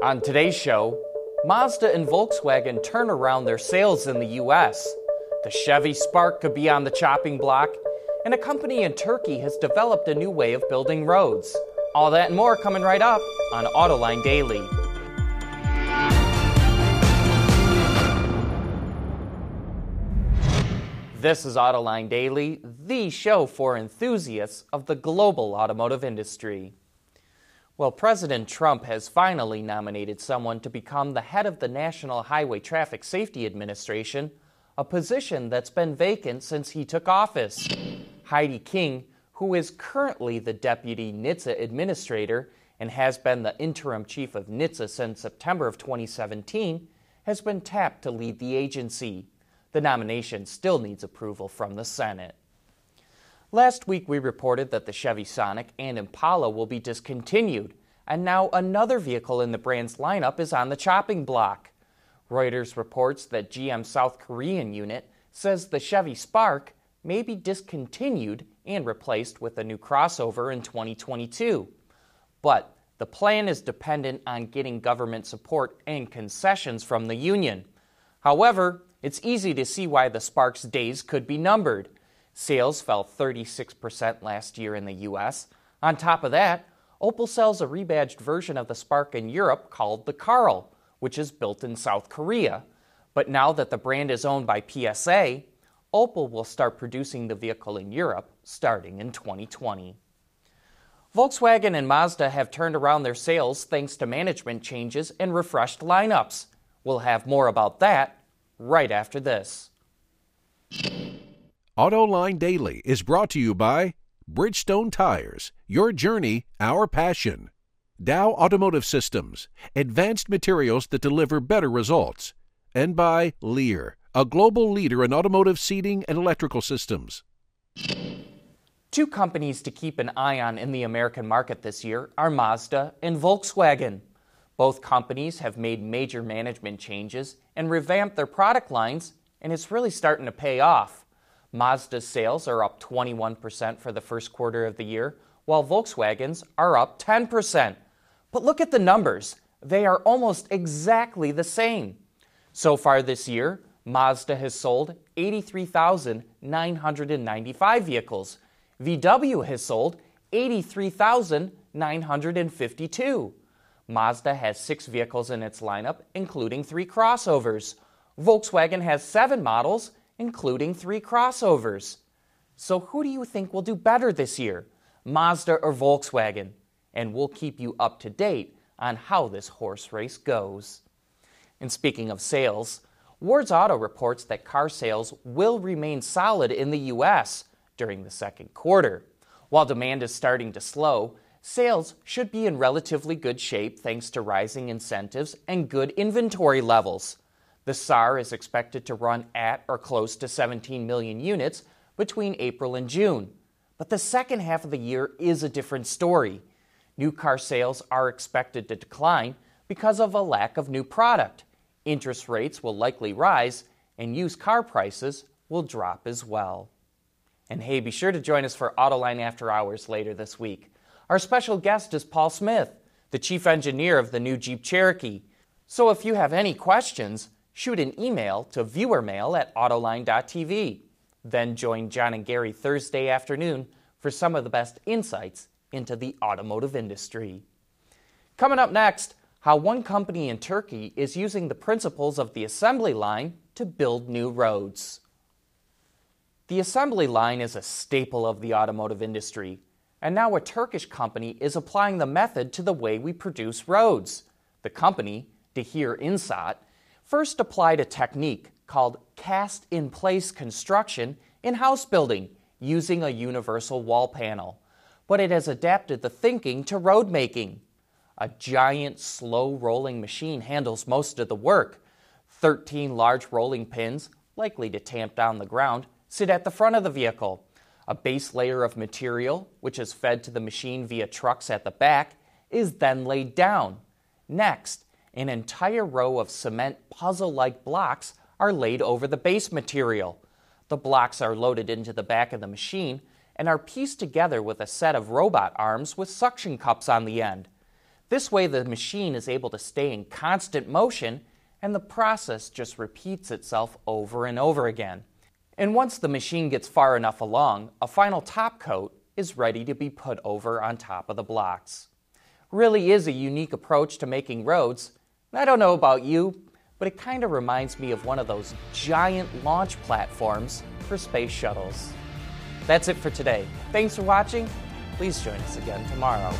On today's show, Mazda and Volkswagen turn around their sales in the US. The Chevy Spark could be on the chopping block, and a company in Turkey has developed a new way of building roads. All that and more coming right up on Autoline Daily. This is Autoline Daily, the show for enthusiasts of the global automotive industry. Well, President Trump has finally nominated someone to become the head of the National Highway Traffic Safety Administration, a position that's been vacant since he took office. Heidi King, who is currently the deputy NHTSA administrator and has been the interim chief of NHTSA since September of 2017, has been tapped to lead the agency. The nomination still needs approval from the Senate. Last week, we reported that the Chevy Sonic and Impala will be discontinued, and now another vehicle in the brand's lineup is on the chopping block. Reuters reports that GM South Korean unit says the Chevy Spark may be discontinued and replaced with a new crossover in 2022. But the plan is dependent on getting government support and concessions from the union. However, it's easy to see why the Spark's days could be numbered. Sales fell 36% last year in the US. On top of that, Opel sells a rebadged version of the Spark in Europe called the Karl, which is built in South Korea. But now that the brand is owned by PSA, Opel will start producing the vehicle in Europe starting in 2020. Volkswagen and Mazda have turned around their sales thanks to management changes and refreshed lineups. We'll have more about that right after this. AutoLine Daily is brought to you by Bridgestone Tires, your journey, our passion. Dow Automotive Systems, advanced materials that deliver better results. And by Lear, a global leader in automotive seating and electrical systems. Two companies to keep an eye on in the American market this year are Mazda and Volkswagen. Both companies have made major management changes and revamped their product lines, and it's really starting to pay off. Mazda's sales are up 21% for the first quarter of the year, while Volkswagen's are up 10%. But look at the numbers. They are almost exactly the same. So far this year, Mazda has sold 83,995 vehicles. VW has sold 83,952. Mazda has six vehicles in its lineup, including three crossovers. Volkswagen has seven models, including three crossovers. So, who do you think will do better this year, Mazda or Volkswagen? And we'll keep you up to date on how this horse race goes. And speaking of sales, Ward's Auto reports that car sales will remain solid in the U.S. during the second quarter. While demand is starting to slow, sales should be in relatively good shape thanks to rising incentives and good inventory levels. The SAAR is expected to run at or close to 17 million units between April and June. But the second half of the year is a different story. New car sales are expected to decline because of a lack of new product. Interest rates will likely rise, and used car prices will drop as well. And hey, be sure to join us for Autoline After Hours later this week. Our special guest is Paul Smith, the chief engineer of the new Jeep Cherokee. So if you have any questions, shoot an email to viewermail at autoline.tv. Then join John and Gary Thursday afternoon for some of the best insights into the automotive industry. Coming up next, how one company in Turkey is using the principles of the assembly line to build new roads. The assembly line is a staple of the automotive industry. And now a Turkish company is applying the method to the way we produce roads. The company, Dehir Inşaat, first applied a technique called cast in place construction in house building using a universal wall panel. But it has adapted the thinking to road making. A giant, slow rolling machine handles most of the work. 13 large rolling pins, likely to tamp down the ground, sit at the front of the vehicle. A base layer of material, which is fed to the machine via trucks at the back, is then laid down. Next, an entire row of cement puzzle like blocks are laid over the base material. The blocks are loaded into the back of the machine and are pieced together with a set of robot arms with suction cups on the end. This way, the machine is able to stay in constant motion and the process just repeats itself over and over again. And once the machine gets far enough along, a final top coat is ready to be put over on top of the blocks. Really is a unique approach to making roads. I don't know about you, but it kind of reminds me of one of those giant launch platforms for space shuttles. That's it for today. Thanks for watching. Please join us again tomorrow.